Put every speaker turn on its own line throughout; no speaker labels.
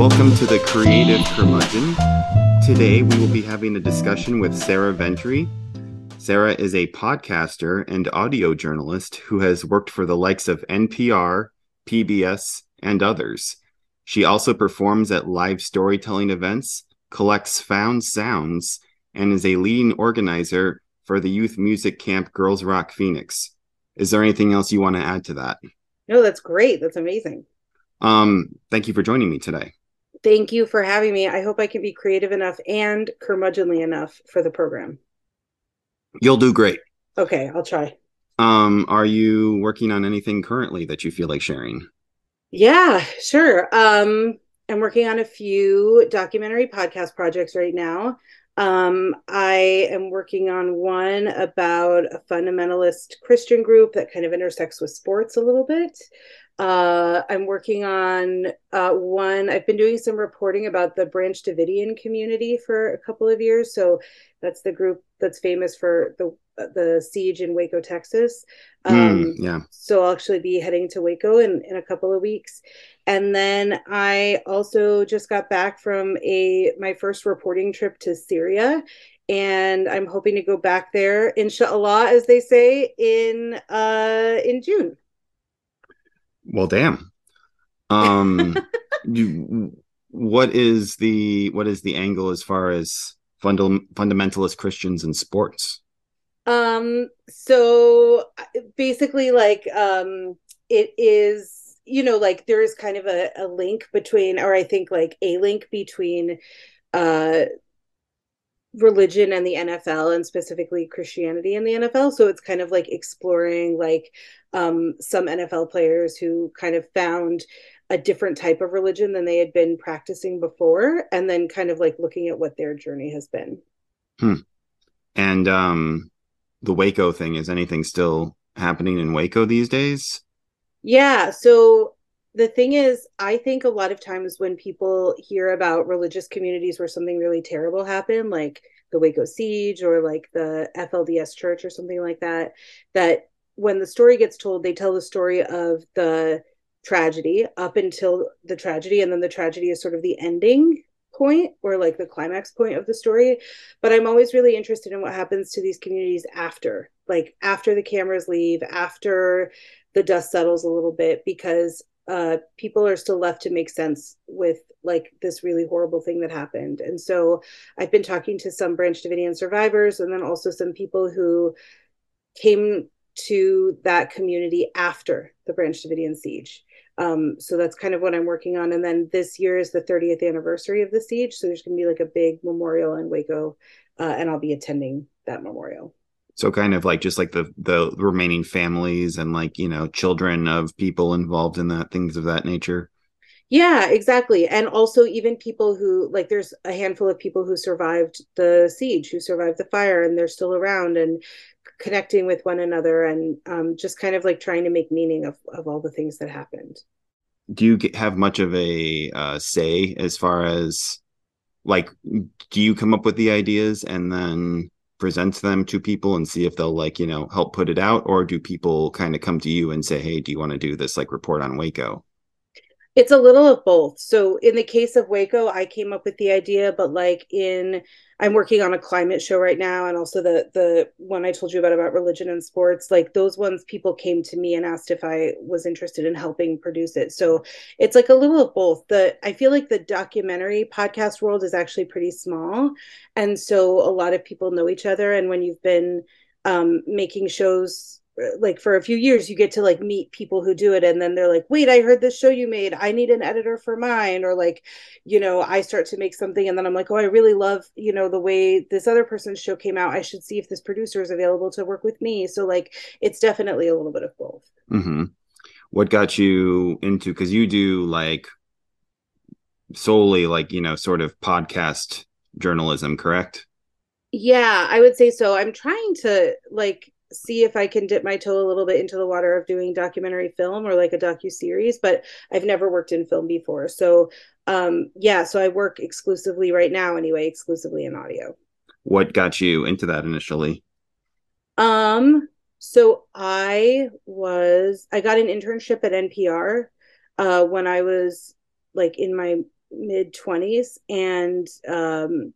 Welcome to the Creative Curmudgeon. Today we will be having a discussion with Sarah Ventre. Sarah is a podcaster and audio journalist who has worked for the likes of NPR, PBS, and others. She also performs at live storytelling events, collects found sounds, and is a leading organizer for the youth music camp Girls Rock Phoenix. Is there anything else you want to add to that?
No, that's great. That's amazing.
Um, thank you for joining me today.
Thank you for having me. I hope I can be creative enough and curmudgeonly enough for the program.
You'll do great.
Okay, I'll try.
Um, are you working on anything currently that you feel like sharing?
Yeah, sure. Um, I'm working on a few documentary podcast projects right now. Um, I am working on one about a fundamentalist Christian group that kind of intersects with sports a little bit. Uh, I'm working on uh, one. I've been doing some reporting about the Branch Davidian community for a couple of years. So that's the group that's famous for the the siege in Waco, Texas. Um,
mm, yeah.
So I'll actually be heading to Waco in in a couple of weeks, and then I also just got back from a my first reporting trip to Syria, and I'm hoping to go back there, inshallah, as they say, in uh in June.
Well, damn. Um, you, what is the what is the angle as far as fundam- fundamentalist Christians and sports?
Um, so basically, like, um, it is you know like there is kind of a, a link between, or I think like a link between, uh religion and the NFL and specifically Christianity in the NFL. So it's kind of like exploring like um, some NFL players who kind of found a different type of religion than they had been practicing before and then kind of like looking at what their journey has been.
Hmm. And um the Waco thing is anything still happening in Waco these days?
Yeah, so the thing is, I think a lot of times when people hear about religious communities where something really terrible happened, like the Waco siege or like the FLDS church or something like that, that when the story gets told, they tell the story of the tragedy up until the tragedy, and then the tragedy is sort of the ending point or like the climax point of the story. But I'm always really interested in what happens to these communities after, like after the cameras leave, after the dust settles a little bit, because uh, people are still left to make sense with like this really horrible thing that happened. And so I've been talking to some Branch Davidian survivors and then also some people who came to that community after the Branch Davidian siege. Um, so that's kind of what I'm working on. And then this year is the 30th anniversary of the siege. So there's going to be like a big memorial in Waco, uh, and I'll be attending that memorial
so kind of like just like the the remaining families and like you know children of people involved in that things of that nature?
Yeah exactly. And also even people who like there's a handful of people who survived the siege who survived the fire and they're still around and connecting with one another and um, just kind of like trying to make meaning of, of all the things that happened.
Do you get, have much of a uh, say as far as like do you come up with the ideas and then present them to people and see if they'll like you know help put it out? Or do people kind of come to you and say hey do you want to do this like report on waco
it's a little of both. So in the case of waco i came up with the idea but like in i'm working on a climate show right now and also the the one i told you about about religion and sports like those ones people came to me and asked if i was interested in helping produce it. So it's like a little of both. The i feel like the documentary podcast world is actually pretty small and so a lot of people know each other and when you've been um, making shows like for a few years you get to like meet people who do it and then they're like wait i heard this show you made. I need an editor for mine or like you know i start to make something and then i'm like oh i really love you know the way this other person's show came out. I should see if this producer is available to work with me. So like it's definitely a little bit of both.
Mm-hmm. what got you into because you do like solely like you know sort of podcast journalism correct?
Yeah i would say so. I'm trying to like see if I can dip my toe a little bit into the water of doing documentary film or like a docu series, but I've never worked in film before. So um yeah, so I work exclusively right now anyway, exclusively in audio.
What got you into that initially?
Um so I was I got an internship at NPR uh when I was like in my mid 20s and um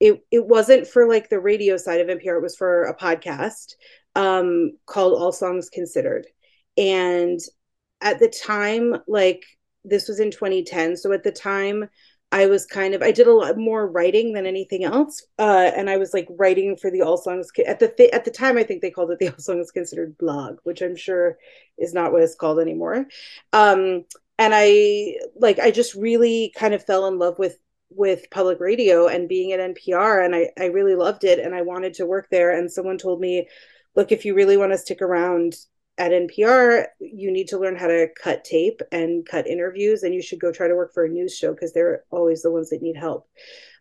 it it wasn't for like the radio side of NPR. It was for a podcast um, called All Songs Considered, and at the time, like this was in 2010, so at the time. I was kind of I did a lot more writing than anything else, uh, and I was like writing for the All Songs at the th- at the time. I think they called it the All Songs Considered blog, which I'm sure is not what it's called anymore. Um, and I like I just really kind of fell in love with with public radio and being at NPR and I, I really loved it and I wanted to work there and someone told me look if you really want to stick around at NPR you need to learn how to cut tape and cut interviews and you should go try to work for a news show because they're always the ones that need help.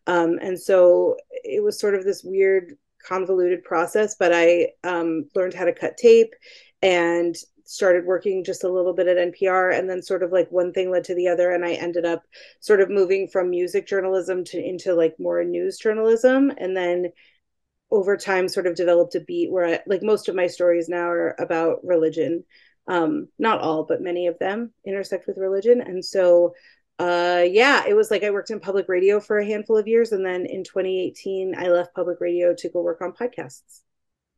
Um, and so it was sort of this weird convoluted process but I um, learned how to cut tape and started working just a little bit at NPR and then sort of like one thing led to the other and I ended up sort of moving from music journalism to into like more news journalism. And then over time sort of developed a beat where I, like most of my stories now are about religion. Um not all but many of them intersect with religion. And so uh yeah it was like i worked in public radio for a handful of years and then in 2018 i left public radio to go work on podcasts.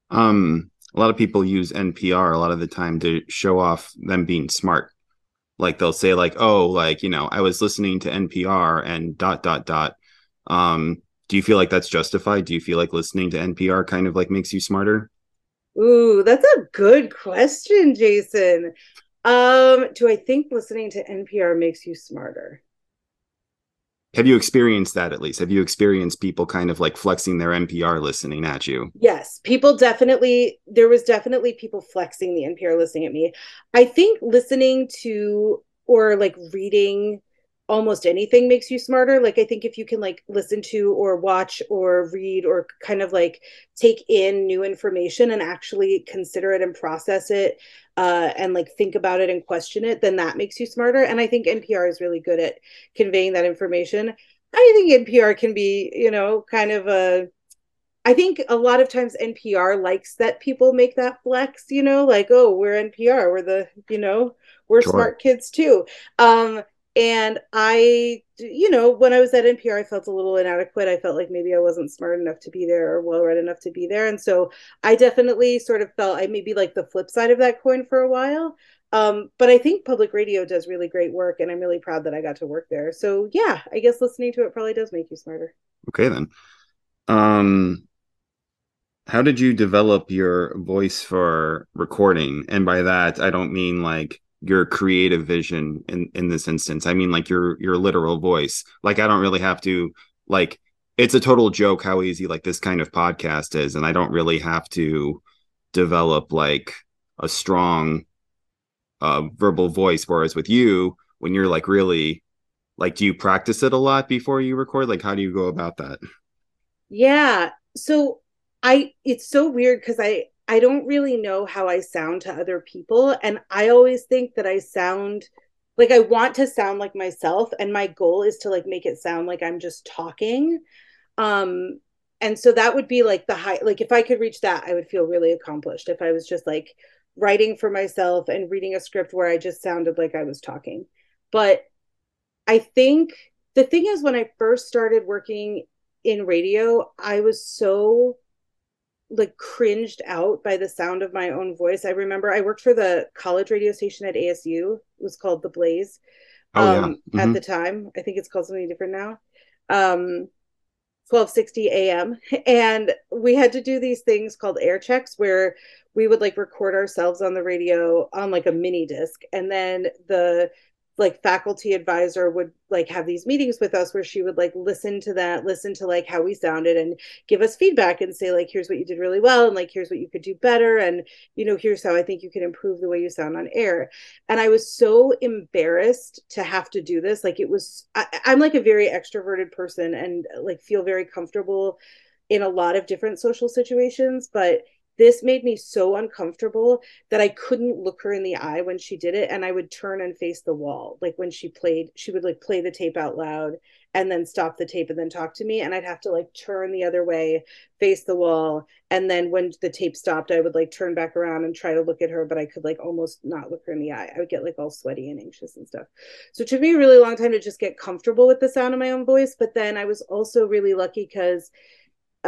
Um a lot of people use NPR a lot of the time to show off them being smart. Like they'll say like, "Oh, like, you know, I was listening to NPR and dot dot dot." Um do you feel like that's justified? Do you feel like listening to NPR kind of like makes you smarter?
Ooh, that's a good question, Jason. Um, do I think listening to NPR makes you smarter?
Have you experienced that at least? Have you experienced people kind of like flexing their npr listening at you?
Yes. People definitely there was definitely people flexing the npr listening at me. I think listening to or like reading almost anything makes you smarter like i think if you can like listen to or watch or read or kind of like take in new information and actually consider it and process it uh, and like think about it and question it then that makes you smarter and i think npr is really good at conveying that information i think npr can be you know kind of a I think a lot of times NPR likes that people make that flex, you know, like, oh, we're NPR, we're the, you know, we're sure. smart kids too. Um, and I, you know, when I was at NPR, I felt a little inadequate. I felt like maybe I wasn't smart enough to be there or well read enough to be there. And so I definitely sort of felt I maybe like the flip side of that coin for a while. Um, but I think public radio does really great work, and I'm really proud that I got to work there. So yeah, I guess listening to it probably does make you smarter.
Okay then. Um, how did you develop your voice for recording? And by that, I don't mean like your creative vision in in this instance. I mean like your your literal voice. Like i don't really have to like it's a total joke how easy like this kind of podcast is and i don't really have to develop like a strong uh verbal voice. Whereas with you when you're like really like do you practice it a lot before you record? Like how do you go about that?
Yeah. So i it's so weird because i I don't really know how I sound to other people. And I always think that I sound like I want to sound like myself. And my goal is to like make it sound like I'm just talking. Um, and so that would be like the high, like if I could reach that, I would feel really accomplished if I was just like writing for myself and reading a script where I just sounded like I was talking. But I think the thing is, when I first started working in radio, I was so like cringed out by the sound of my own voice. I remember I worked for the college radio station at ASU. It was called The Blaze. Oh, um, yeah. mm-hmm. at the time. I think it's called something different now. Um 1260 AM. And we had to do these things called air checks where we would like record ourselves on the radio on like a mini disc. And then the like faculty advisor would like have these meetings with us where she would like listen to that listen to like how we sounded and give us feedback and say like here's what you did really well and like here's what you could do better and you know here's how i think you can improve the way you sound on air. And i was so embarrassed to have to do this. Like it was I, i'm like a very extroverted person and like feel very comfortable in a lot of different social situations but this made me so uncomfortable that I couldn't look her in the eye when she did it. And I would turn and face the wall. Like when she played, she would like play the tape out loud and then stop the tape and then talk to me. And I'd have to like turn the other way, face the wall. And then when the tape stopped, I would like turn back around and try to look at her, but I could like almost not look her in the eye. I would get like all sweaty and anxious and stuff. So it took me a really long time to just get comfortable with the sound of my own voice. But then I was also really lucky because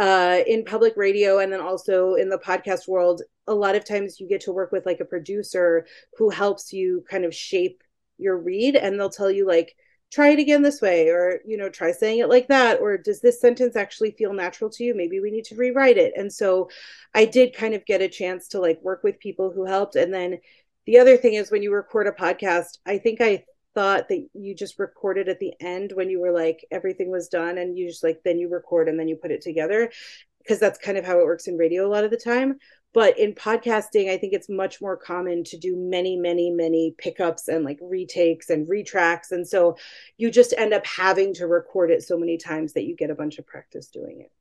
uh, in public radio and then also in the podcast world, a lot of times you get to work with like a producer who helps you kind of shape your read and they'll tell you like try it again this way or you know try saying it like that or does this sentence actually feel natural to you? Maybe we need to rewrite it. And so i did kind of get a chance to like work with people who helped. And then the other thing is when you record a podcast i think i thought that you just recorded at the end when you were like everything was done and you just like then you record and then you put it together? Because that's kind of how it works in radio a lot of the time. But in podcasting i think it's much more common to do many many many pickups and like retakes and retracks. And so you just end up having to record it so many times that you get a bunch of practice doing it.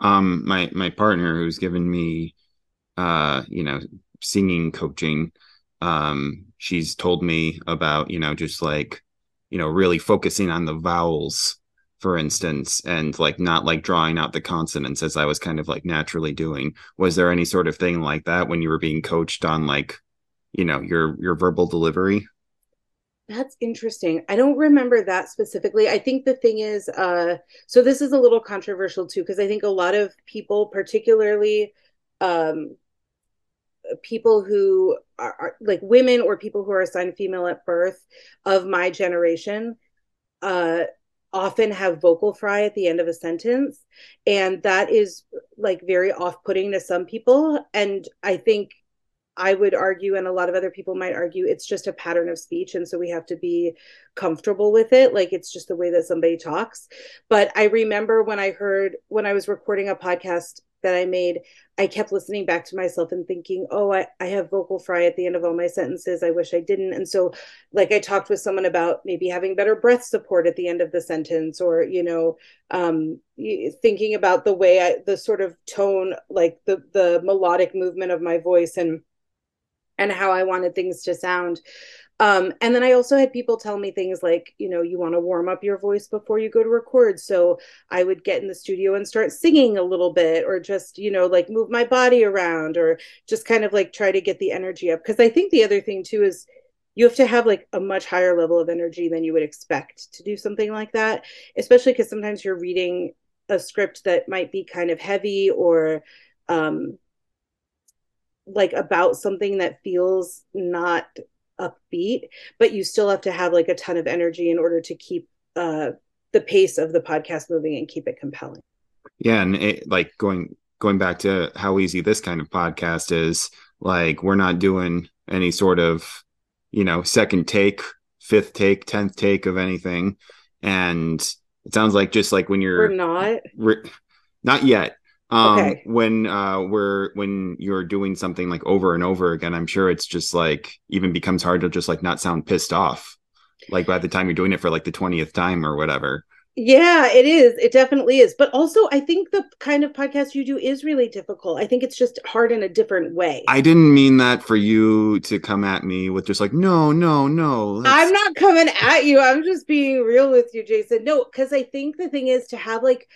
Um my my partner who's given me uh you know singing coaching um she's told me about you know just like you know really focusing on the vowels for instance and like not like drawing out the consonants as i was kind of like naturally doing. Was there any sort of thing like that when you were being coached on like you know your your verbal delivery?
That's interesting. I don't remember that specifically. I think the thing is uh so this is a little controversial too because i think a lot of people particularly um people who are, are, like women or people who are assigned female at birth of my generation uh often have vocal fry at the end of a sentence and that is like very off-putting to some people and i think I would argue, and a lot of other people might argue, it's just a pattern of speech. And so we have to be comfortable with it. Like it's just the way that somebody talks. But I remember when I heard, when I was recording a podcast that I made, I kept listening back to myself and thinking, oh, I, I have vocal fry at the end of all my sentences. I wish I didn't. And so, like, I talked with someone about maybe having better breath support at the end of the sentence, or, you know, um, thinking about the way I, the sort of tone, like the, the melodic movement of my voice and, and how I wanted things to sound. Um, and then I also had people tell me things like, you know, you want to warm up your voice before you go to record. So I would get in the studio and start singing a little bit, or just, you know, like move my body around, or just kind of like try to get the energy up. Because I think the other thing too is you have to have like a much higher level of energy than you would expect to do something like that, especially because sometimes you're reading a script that might be kind of heavy or, um, like about something that feels not upbeat, but you still have to have like a ton of energy in order to keep uh, the pace of the podcast moving and keep it compelling.
Yeah, and it, like going going back to how easy this kind of podcast is, like we're not doing any sort of you know second take, fifth take, tenth take of anything, and it sounds like just like when you're
we're not?
re- not yet um okay. when uh we're when you're doing something like over and over again i'm sure it's just like even becomes hard to just like not sound pissed off like by the time you're doing it for like the 20th time or whatever.
Yeah it is. It definitely is. But also i think the kind of podcast you do is really difficult. I think it's just hard in a different way.
I didn't mean that for you to come at me with just like no no no
i'm not coming at you. I'm just being real with you jason. No because i think the thing is to have like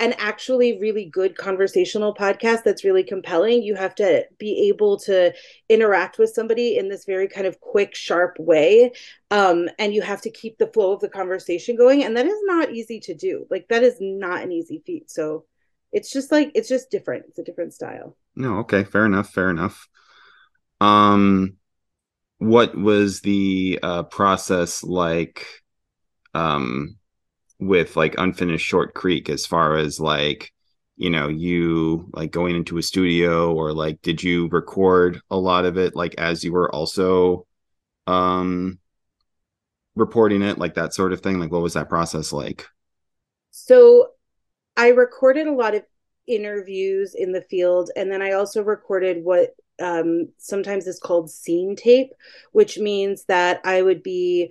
an actually really good conversational podcast that's really compelling, you have to be able to interact with somebody in this very kind of quick, sharp way. Um, and you have to keep the flow of the conversation going. And that is not easy to do. Like, that is not an easy feat. So it's just like, it's just different. It's a different style.
No, okay. Fair enough. Fair enough. Um, what was the uh, process like? Um, with like unfinished short creek as far as like you know you like going into a studio or like did you record a lot of it like as you were also um reporting it like that sort of thing? Like what was that process like?
So i recorded a lot of interviews in the field and then i also recorded what um, sometimes is called scene tape which means that i would be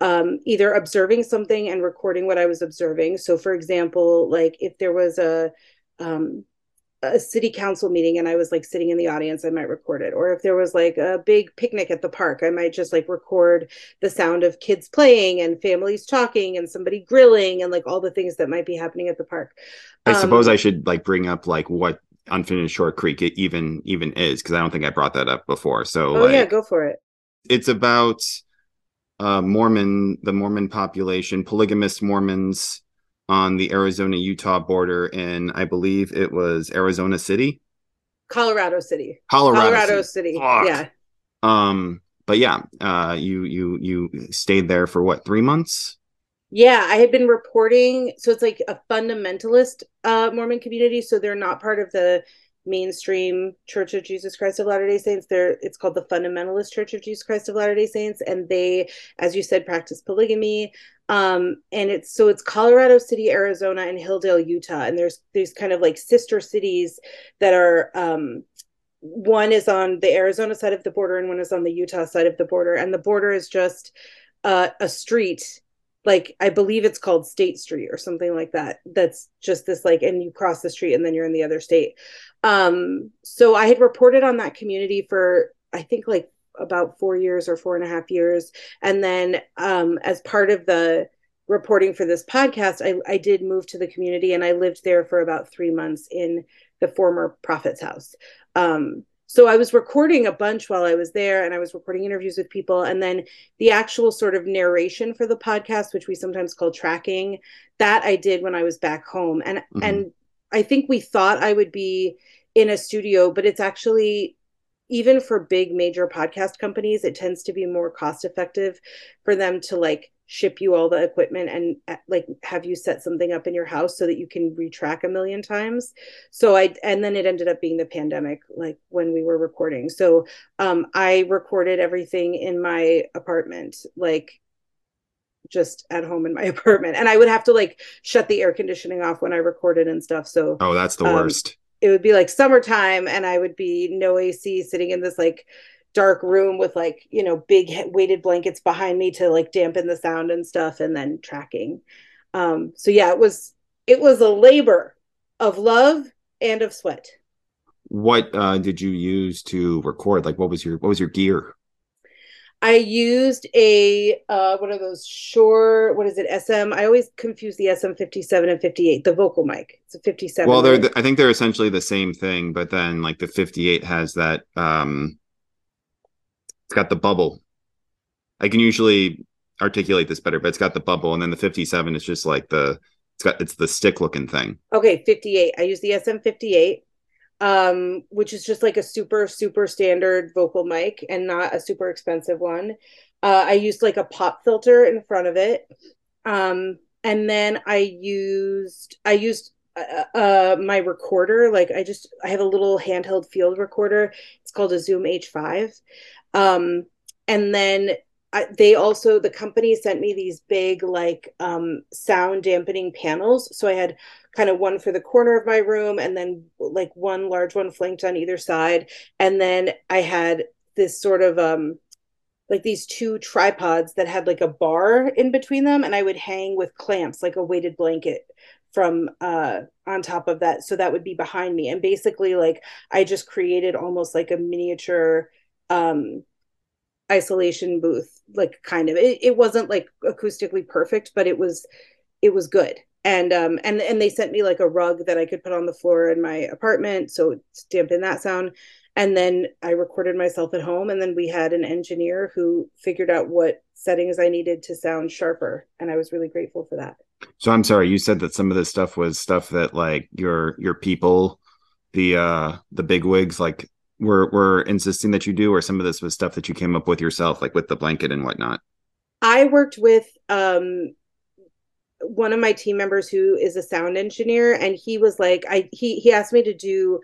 um, either observing something and recording what I was observing. So, for example, like if there was a um, a city council meeting and I was like sitting in the audience, I might record it. Or if there was like a big picnic at the park, I might just like record the sound of kids playing and families talking and somebody grilling and like all the things that might be happening at the park.
I um, suppose I should like bring up like what unfinished short creek it even even is because I don't think I brought that up before. So
oh
like,
yeah, go for it.
It's about uh Mormon the Mormon population, polygamous Mormons on the Arizona Utah border in, I believe it was Arizona City,
Colorado City,
Colorado,
Colorado City. City. Yeah.
Um, but yeah, uh, you you you stayed there for what three months?
Yeah, I had been reporting. So it's like a fundamentalist uh, Mormon community. So they're not part of the mainstream Church of Jesus Christ of Latter Day Saints. They're it's called the Fundamentalist Church of Jesus Christ of Latter Day Saints, and they, as you said, practice polygamy. Um, and it's so it's Colorado City, Arizona, and Hildale, Utah, and there's these kind of like sister cities that are um, one is on the Arizona side of the border and one is on the Utah side of the border, and the border is just uh, a street like I believe it's called State Street or something like that. That's just this like, and you cross the street and then you're in the other state. Um, so I had reported on that community for I think like about four years or four and a half years, and then um, as part of the reporting for this podcast, I, I did move to the community and I lived there for about three months in the former prophet's house. Um, so I was recording a bunch while I was there and I was recording interviews with people and then the actual sort of narration for the podcast which we sometimes call tracking that I did when I was back home and mm-hmm. and I think we thought I would be in a studio but it's actually even for big major podcast companies it tends to be more cost effective for them to like ship you all the equipment and uh, like have you set something up in your house so that you can retrack a million times. So i and then it ended up being the pandemic like when we were recording. So um i recorded everything in my apartment like just at home in my apartment. And i would have to like shut the air conditioning off when i recorded and stuff. So
oh that's the um, worst.
it would be like summertime and i would be no ac sitting in this like dark room with like you know big weighted blankets behind me to like dampen the sound and stuff and then tracking. Um so yeah it was it was a labor of love and of sweat.
What uh did you use to record? Like what was your what was your gear?
I used a uh what are those Shure what is it SM I always confuse the SM 57 and 58 the vocal mic. It's a 57
Well they're the, I think they're essentially the same thing but then like the 58 has that um it's got the bubble. I can usually articulate this better, but it's got the bubble, and then the 57 is just like the it's got it's the stick looking thing.
Okay, 58. I use the SM58, um, which is just like a super super standard vocal mic and not a super expensive one. Uh, I used like a pop filter in front of it, um, and then I used I used uh, uh, my recorder. Like I just I have a little handheld field recorder. It's called a Zoom H5. Um, and then I, they also the company sent me these big like um, sound dampening panels. So I had kind of one for the corner of my room, and then like one large one flanked on either side, and then I had this sort of um, like these two tripods that had like a bar in between them, and I would hang with clamps like a weighted blanket from uh on top of that. So that would be behind me. And basically like i just created almost like a miniature um isolation booth like kind of. It, it wasn't like acoustically perfect but it was it was good. And um and and they sent me like a rug that i could put on the floor in my apartment so dampen that sound. And then i recorded myself at home and then we had an engineer who figured out what settings i needed to sound sharper and i was really grateful for that.
So i'm sorry you said that some of this stuff was stuff that like your your people the uh the big wigs like were were insisting that you do, or some of this was stuff that you came up with yourself, like with the blanket and whatnot?
I worked with um one of my team members who is a sound engineer and he was like I he he asked me to do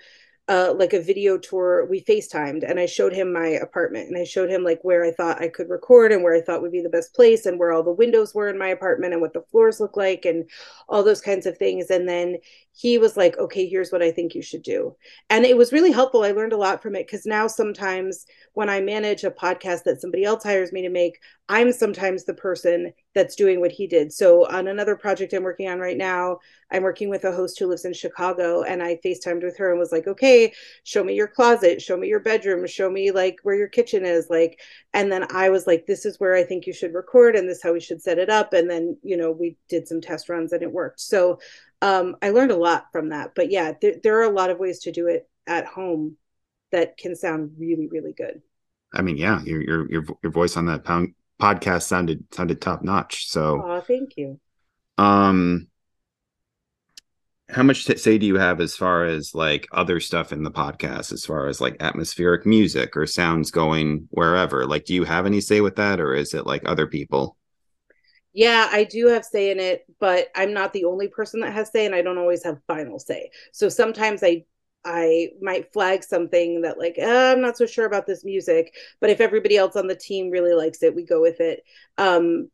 uh, like a video tour. We FaceTimed and I showed him my apartment and I showed him like where I thought I could record and where I thought would be the best place and where all the windows were in my apartment and what the floors look like and all those kinds of things. And then he was like, okay, here's what I think you should do. And it was really helpful. I learned a lot from it because now sometimes when I manage a podcast that somebody else hires me to make, I'm sometimes the person that's doing what he did. So on another project I'm working on right now, I'm working with a host who lives in Chicago and I FaceTimed with her and was like, okay, show me your closet, show me your bedroom, show me like where your kitchen is. Like, and then I was like, this is where I think you should record and this is how we should set it up. And then, you know, we did some test runs and it worked. So um, I learned a lot from that. But yeah, there, there are a lot of ways to do it at home that can sound really, really good.
I mean, yeah, your your your your voice on that pound podcast sounded sounded top notch. So,
oh, thank you.
Um, how much to say do you have as far as like other stuff in the podcast, as far as like atmospheric music or sounds going wherever? Like, do you have any say with that, or is it like other people?
Yeah, I do have say in it, but I'm not the only person that has say, and I don't always have final say. So sometimes I I might flag something that like uh, I'm not so sure about this music, but if everybody else on the team really likes it, we go with it. Um,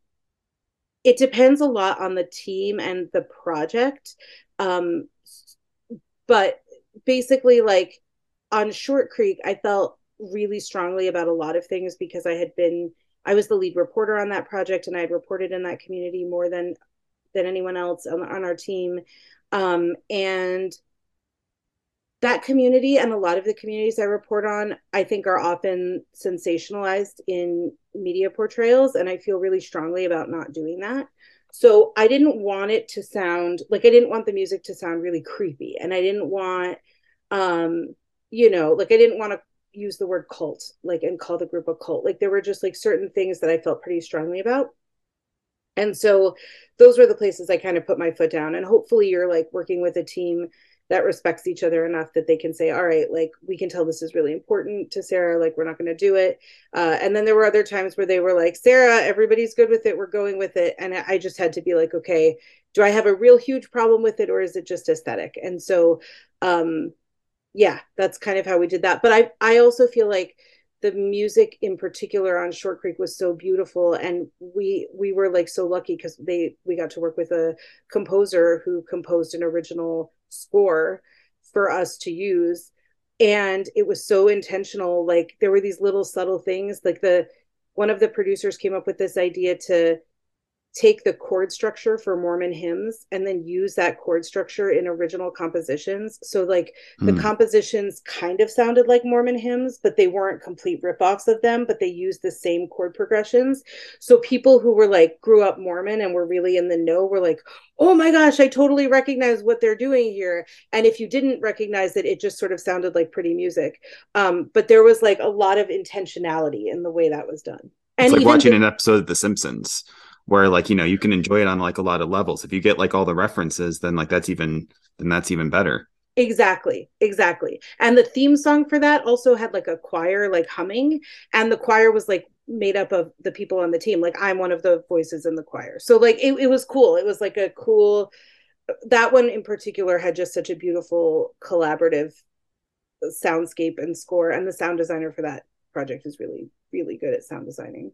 it depends a lot on the team and the project, um, but basically, like on Short Creek, I felt really strongly about a lot of things because I had been I was the lead reporter on that project and I had reported in that community more than than anyone else on, on our team, um, and that community and a lot of the communities I report on, I think are often sensationalized in media portrayals. And I feel really strongly about not doing that. So I didn't want it to sound like I didn't want the music to sound really creepy. And I didn't want, um, you know, like I didn't want to use the word cult, like, and call the group a cult. Like there were just like certain things that I felt pretty strongly about. And so those were the places I kind of put my foot down. And hopefully you're like working with a team that respects each other enough that they can say all right like we can tell this is really important to sarah like we're not going to do it. Uh, and then there were other times where they were like sarah everybody's good with it we're going with it. And i just had to be like okay do i have a real huge problem with it or is it just aesthetic? And so um yeah that's kind of how we did that. But i i also feel like the music in particular on short creek was so beautiful and we we were like so lucky because they we got to work with a composer who composed an original score for us to use. And it was so intentional. Like there were these little subtle things like the one of the producers came up with this idea to take the chord structure for Mormon hymns and then use that chord structure in original compositions. So like the mm. compositions kind of sounded like Mormon hymns, but they weren't complete ripoffs of them, but they used the same chord progressions. So people who were like grew up Mormon and were really in the know were like, "Oh my gosh, I totally recognize what they're doing here." And if you didn't recognize it, it just sort of sounded like pretty music. Um, but there was like a lot of intentionality in the way that was done.
And it's like watching the- an episode of The Simpsons where like you know you can enjoy it on like a lot of levels. If you get like all the references then like that's even then that's even better.
Exactly exactly. And the theme song for that also had like a choir like humming and the choir was like made up of the people on the team. Like i'm one of the voices in the choir. So like it, it was cool. It was like a cool that one in particular had just such a beautiful collaborative uh, soundscape and score and the sound designer for that project is really really good at sound designing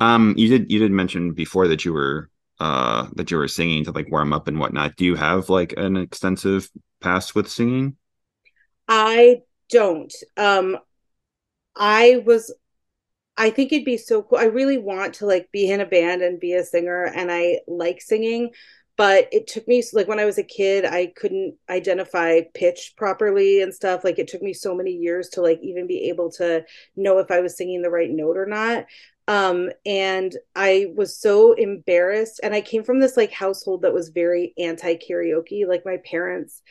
um, you did you did mention before that you were uh that you were singing to like warm up and whatnot. Do you have like an extensive past with singing?
I don't. Um, I was. I think it'd be so cool. I really want to like be in a band and be a singer, and I like singing but it took me like when i was a kid i couldn't identify pitch properly and stuff like it took me so many years to like even be able to know if i was singing the right note or not um and i was so embarrassed and i came from this like household that was very anti karaoke like my parents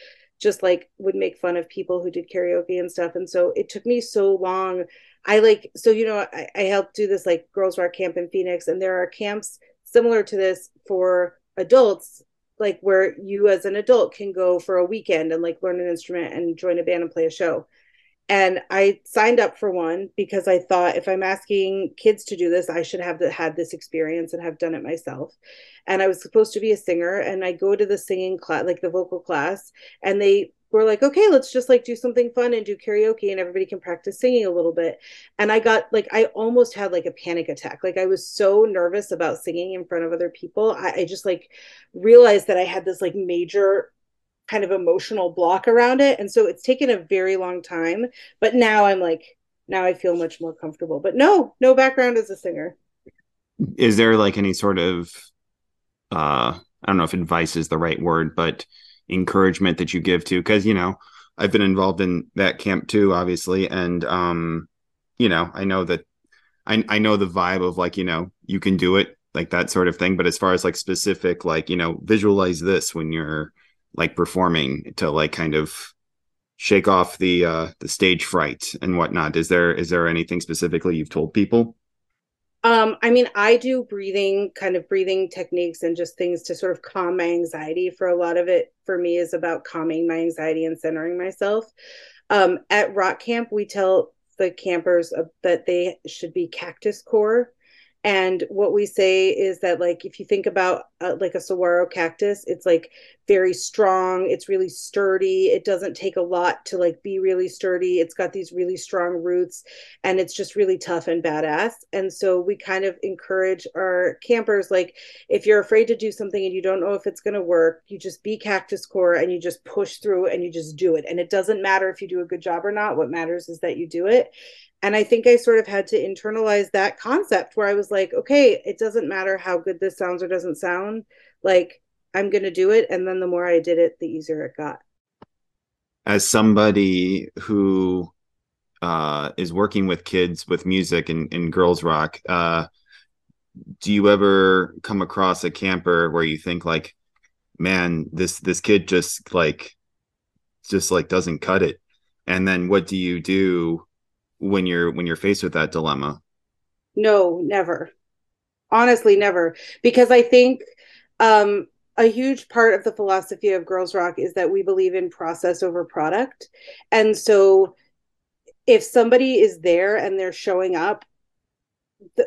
just like would make fun of people who did karaoke and stuff and so it took me so long. I like so you know i, I helped do this like girls rock camp in phoenix and there are camps similar to this for adults like where you as an adult can go for a weekend and like learn an instrument and join a band and play a show and I signed up for one because I thought if I'm asking kids to do this, I should have had this experience and have done it myself. And I was supposed to be a singer, and I go to the singing class, like the vocal class, and they were like, okay, let's just like do something fun and do karaoke, and everybody can practice singing a little bit. And I got like, I almost had like a panic attack. Like I was so nervous about singing in front of other people. I, I just like realized that I had this like major kind of emotional block around it. And so it's taken a very long time but now i'm like now i feel much more comfortable. But no no background as a singer.
Is there like any sort of uh I don't know if advice is the right word, but encouragement that you give to because you know I've been involved in that camp too, obviously, and um, you know I know that I I know the vibe of like you know you can do it like that sort of thing, but as far as like specific like you know visualize this when you're like performing to like kind of shake off the uh the stage fright and whatnot is there is there anything specifically you've told people
um, I mean, I do breathing, kind of breathing techniques and just things to sort of calm my anxiety. For a lot of it, for me, is about calming my anxiety and centering myself. Um, at rock camp, we tell the campers that they should be cactus core and what we say is that like if you think about uh, like a saguaro cactus it's like very strong. It's really sturdy. It doesn't take a lot to like be really sturdy. It's got these really strong roots and it's just really tough and badass. And so we kind of encourage our campers like if you're afraid to do something and you don't know if it's going to work you just be cactus core and you just push through and you just do it. And it doesn't matter if you do a good job or not. What matters is that you do it. And I think I sort of had to internalize that concept where I was like, okay, it doesn't matter how good this sounds or doesn't sound. Like, I'm going to do it. And then the more I did it, the easier it got.
As somebody who uh, is working with kids with music and, and girls rock, uh, do you ever come across a camper where you think like, man, this this kid just like just like doesn't cut it? And then what do you do when you're when you're faced with that dilemma?
No, never. Honestly, never. Because I think um a huge part of the philosophy of Girls Rock is that we believe in process over product. And so if somebody is there and they're showing up,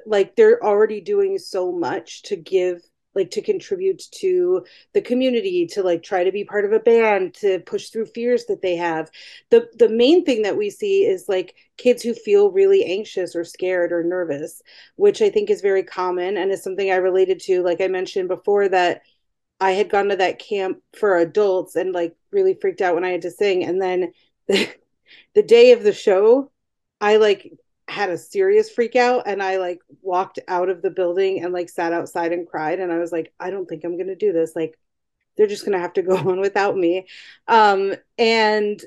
like they're already doing so much to give like to contribute to the community to like try to be part of a band to push through fears that they have the the main thing that we see is like kids who feel really anxious or scared or nervous which i think is very common and is something i related to like i mentioned before that i had gone to that camp for adults and like really freaked out when i had to sing. And then the, the day of the show i like had a serious freak out and I like walked out of the building and like sat outside and cried. And I was like I don't think I'm going to do this. Like they're just going to have to go on without me. Um and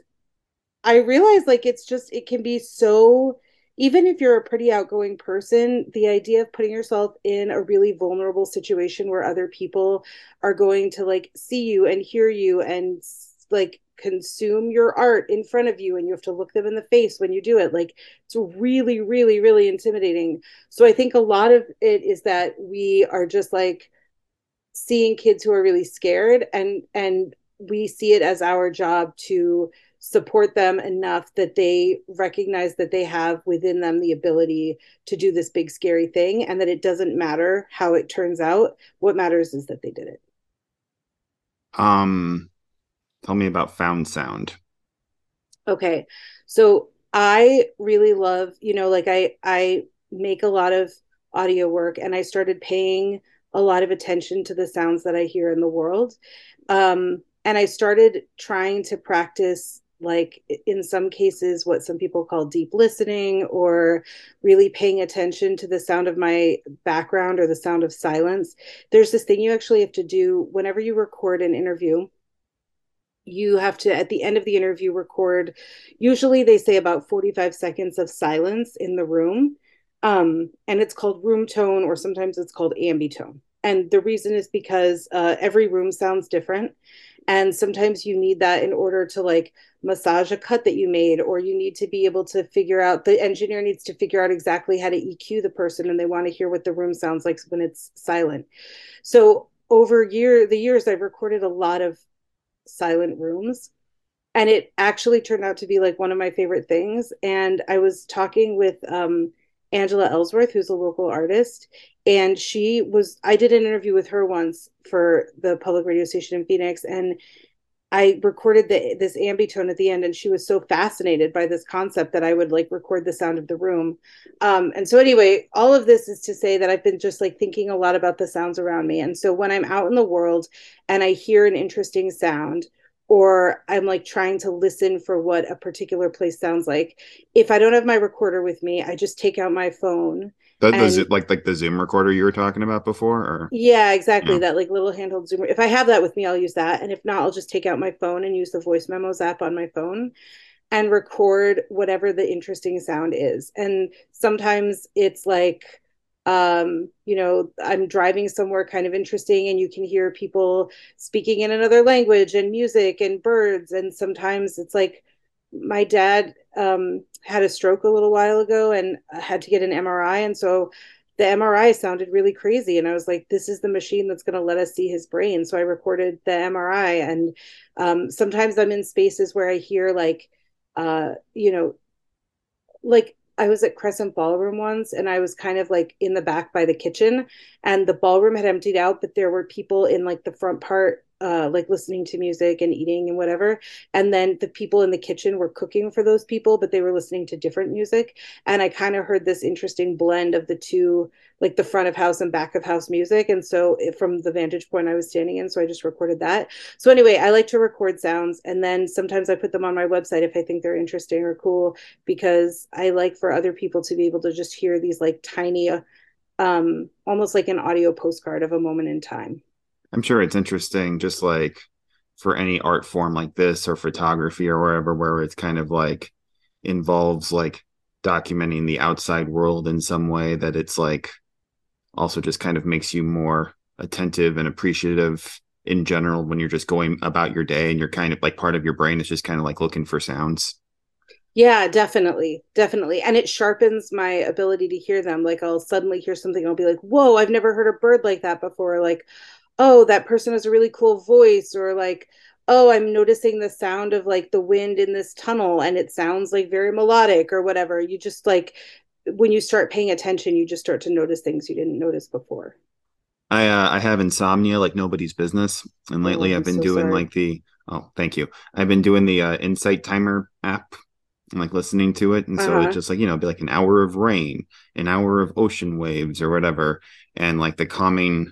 I realized like it's just it can be so even if you're a pretty outgoing person, the idea of putting yourself in a really vulnerable situation where other people are going to like see you and hear you and like consume your art in front of you and you have to look them in the face when you do it like it's really really really intimidating. So i think a lot of it is that we are just like seeing kids who are really scared and and we see it as our job to support them enough that they recognize that they have within them the ability to do this big scary thing and that it doesn't matter how it turns out what matters is that they did it
um Tell me about Found Sound.
Okay. So I really love, you know, like I I make a lot of audio work and I started paying a lot of attention to the sounds that I hear in the world. Um, and I started trying to practice like in some cases what some people call deep listening or really paying attention to the sound of my background or the sound of silence. There's this thing you actually have to do whenever you record an interview you have to at the end of the interview record usually they say about 45 seconds of silence in the room um, and it's called room tone or sometimes it's called ambitone. And the reason is because uh, every room sounds different and sometimes you need that in order to like massage a cut that you made or you need to be able to figure out the engineer needs to figure out exactly how to eq the person and they want to hear what the room sounds like when it's silent. So over year the years i've recorded a lot of silent rooms and it actually turned out to be like one of my favorite things. And i was talking with um, angela ellsworth who's a local artist and she was i did an interview with her once for the public radio station in phoenix and i recorded the, this ambitone at the end and she was so fascinated by this concept that i would like record the sound of the room. Um, and so anyway all of this is to say that i've been just like thinking a lot about the sounds around me. And so when i'm out in the world and i hear an interesting sound or I'm like trying to listen for what a particular place sounds like. If I don't have my recorder with me, I just take out my phone
That does it like like the Zoom recorder you were talking about before, or
yeah, exactly yeah. that like little handheld Zoom. If I have that with me, I'll use that, and if not, I'll just take out my phone and use the voice memos app on my phone and record whatever the interesting sound is. And sometimes it's like um, you know, I'm driving somewhere kind of interesting and you can hear people speaking in another language and music and birds. And sometimes it's like my dad um, had a stroke a little while ago and had to get an MRI. And so the MRI sounded really crazy. And I was like, this is the machine that's going to let us see his brain. So I recorded the MRI. And um, sometimes I'm in spaces where I hear like, uh, you know, like I was at Crescent Ballroom once and I was kind of like in the back by the kitchen and the ballroom had emptied out, but there were people in like the front part uh, like listening to music and eating and whatever. And then the people in the kitchen were cooking for those people, but they were listening to different music. And I kind of heard this interesting blend of the two, like the front of house and back of house music. And so it, from the vantage point I was standing in, so I just recorded that. So anyway, I like to record sounds and then sometimes I put them on my website if I think they're interesting or cool because I like for other people to be able to just hear these like tiny, um, almost like an audio postcard of a moment in time.
I'm sure it's interesting, just like for any art form like this or photography or wherever, where it's kind of like involves like documenting the outside world in some way that it's like also just kind of makes you more attentive and appreciative in general when you're just going about your day and you're kind of like part of your brain is just kind of like looking for sounds.
Yeah, definitely. Definitely. And it sharpens my ability to hear them. Like I'll suddenly hear something, I'll be like, whoa, I've never heard a bird like that before. Like, oh that person has a really cool voice or like oh i'm noticing the sound of like the wind in this tunnel and it sounds like very melodic or whatever you just like when you start paying attention you just start to notice things you didn't notice before
i uh, i have insomnia like nobody's business and oh, lately oh, i've been so doing sorry. like the oh thank you i've been doing the uh, insight timer app like listening to it and so uh-huh. it's just like you know be like an hour of rain an hour of ocean waves or whatever and like the calming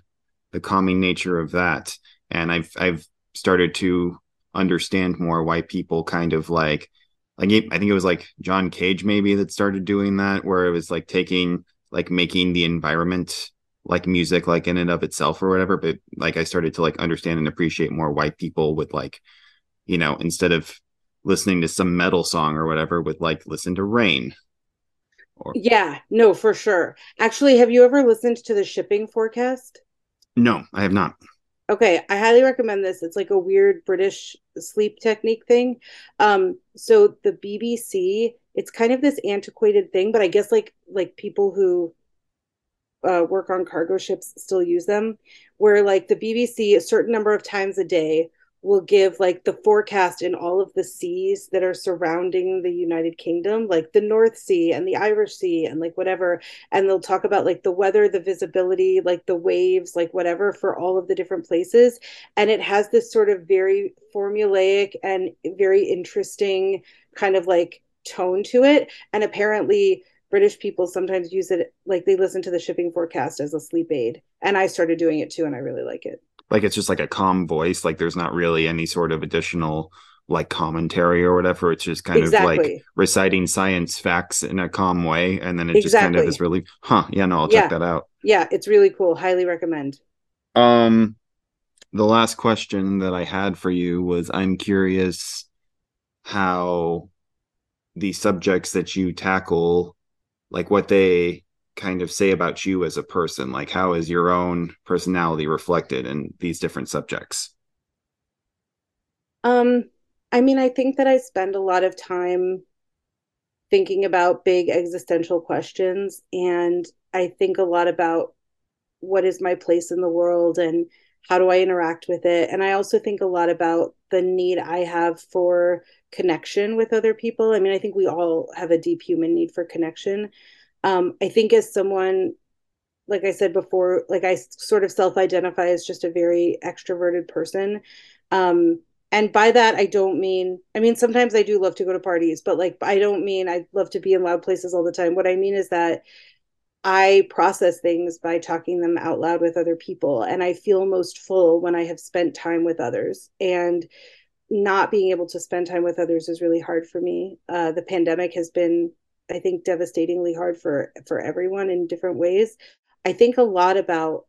the calming nature of that. And i've i've started to understand more why people kind of like like i think it was like john cage maybe that started doing that where it was like taking like making the environment like music like in and of itself or whatever. But like i started to like understand and appreciate more why people would like you know instead of listening to some metal song or whatever would like listen to rain.
Or... yeah no for sure. Actually have you ever listened to the shipping forecast
no, I have not.
Okay, I highly recommend this. It's like a weird British sleep technique thing. Um, so the BBC, it's kind of this antiquated thing, but I guess like like people who uh, work on cargo ships still use them, where like the BBC a certain number of times a day will give like the forecast in all of the seas that are surrounding the United Kingdom, like the North Sea and the Irish Sea and like whatever. And they'll talk about like the weather, the visibility, like the waves, like whatever for all of the different places. And it has this sort of very formulaic and very interesting kind of like tone to it. And apparently, British people sometimes use it like they listen to the shipping forecast as a sleep aid. And I started doing it too, and I really like it
like it's just like a calm voice like there's not really any sort of additional like commentary or whatever it's just kind exactly. of like reciting science facts in a calm way and then it exactly. just kind of is really huh yeah no i'll yeah. check that out
yeah it's really cool highly recommend
um the last question that i had for you was i'm curious how the subjects that you tackle like what they kind of say about you as a person? Like, how is your own personality reflected in these different subjects?
Um, I mean, I think that I spend a lot of time thinking about big existential questions, and I think a lot about what is my place in the world and how do I interact with it. And I also think a lot about the need I have for connection with other people. I mean, I think we all have a deep human need for connection um, I think as someone, like I said before, like I sort of self identify as just a very extroverted person. Um, and by that, I don't mean, I mean, sometimes I do love to go to parties, but like, I don't mean I love to be in loud places all the time. What I mean is that I process things by talking them out loud with other people. And I feel most full when I have spent time with others. And not being able to spend time with others is really hard for me. Uh, the pandemic has been I think devastatingly hard for for everyone in different ways. I think a lot about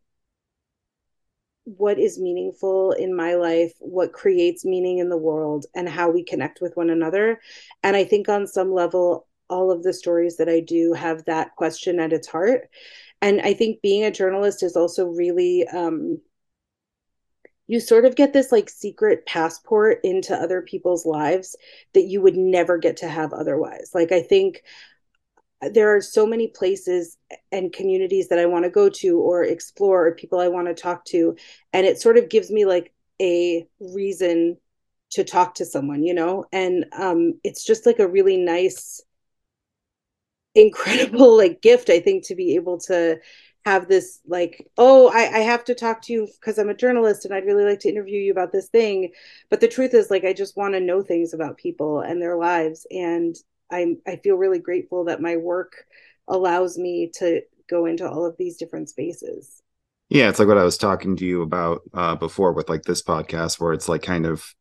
what is meaningful in my life, what creates meaning in the world, and how we connect with one another. And I think on some level, all of the stories that I do have that question at its heart. And I think being a journalist is also really, um, you sort of get this like secret passport into other people's lives that you would never get to have otherwise. Like, I think there are so many places and communities that I want to go to or explore or people I want to talk to. And it sort of gives me like a reason to talk to someone, you know? And um, it's just like a really nice, incredible like gift, I think, to be able to have this like, oh, I, I have to talk to you because I'm a journalist and I'd really like to interview you about this thing. But the truth is like I just want to know things about people and their lives. And I'm I feel really grateful that my work allows me to go into all of these different spaces.
Yeah, it's like what I was talking to you about uh, before with like this podcast, where it's like kind of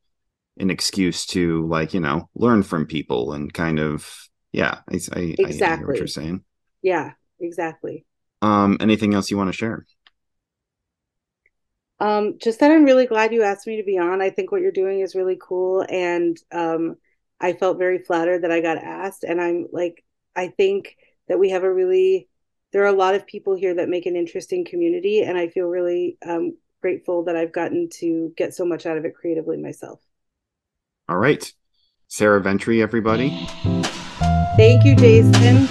an excuse to like you know learn from people and kind of yeah, I, I exactly I what you're saying.
Yeah, exactly.
Um, anything else you want to share?
Um, just that I'm really glad you asked me to be on. I think what you're doing is really cool, and um, I felt very flattered that I got asked. And I'm like, I think that we have a really, there are a lot of people here that make an interesting community. And I feel really um, grateful that I've gotten to get so much out of it creatively myself.
All right. Sarah Ventre, everybody.
Thank you, Jason.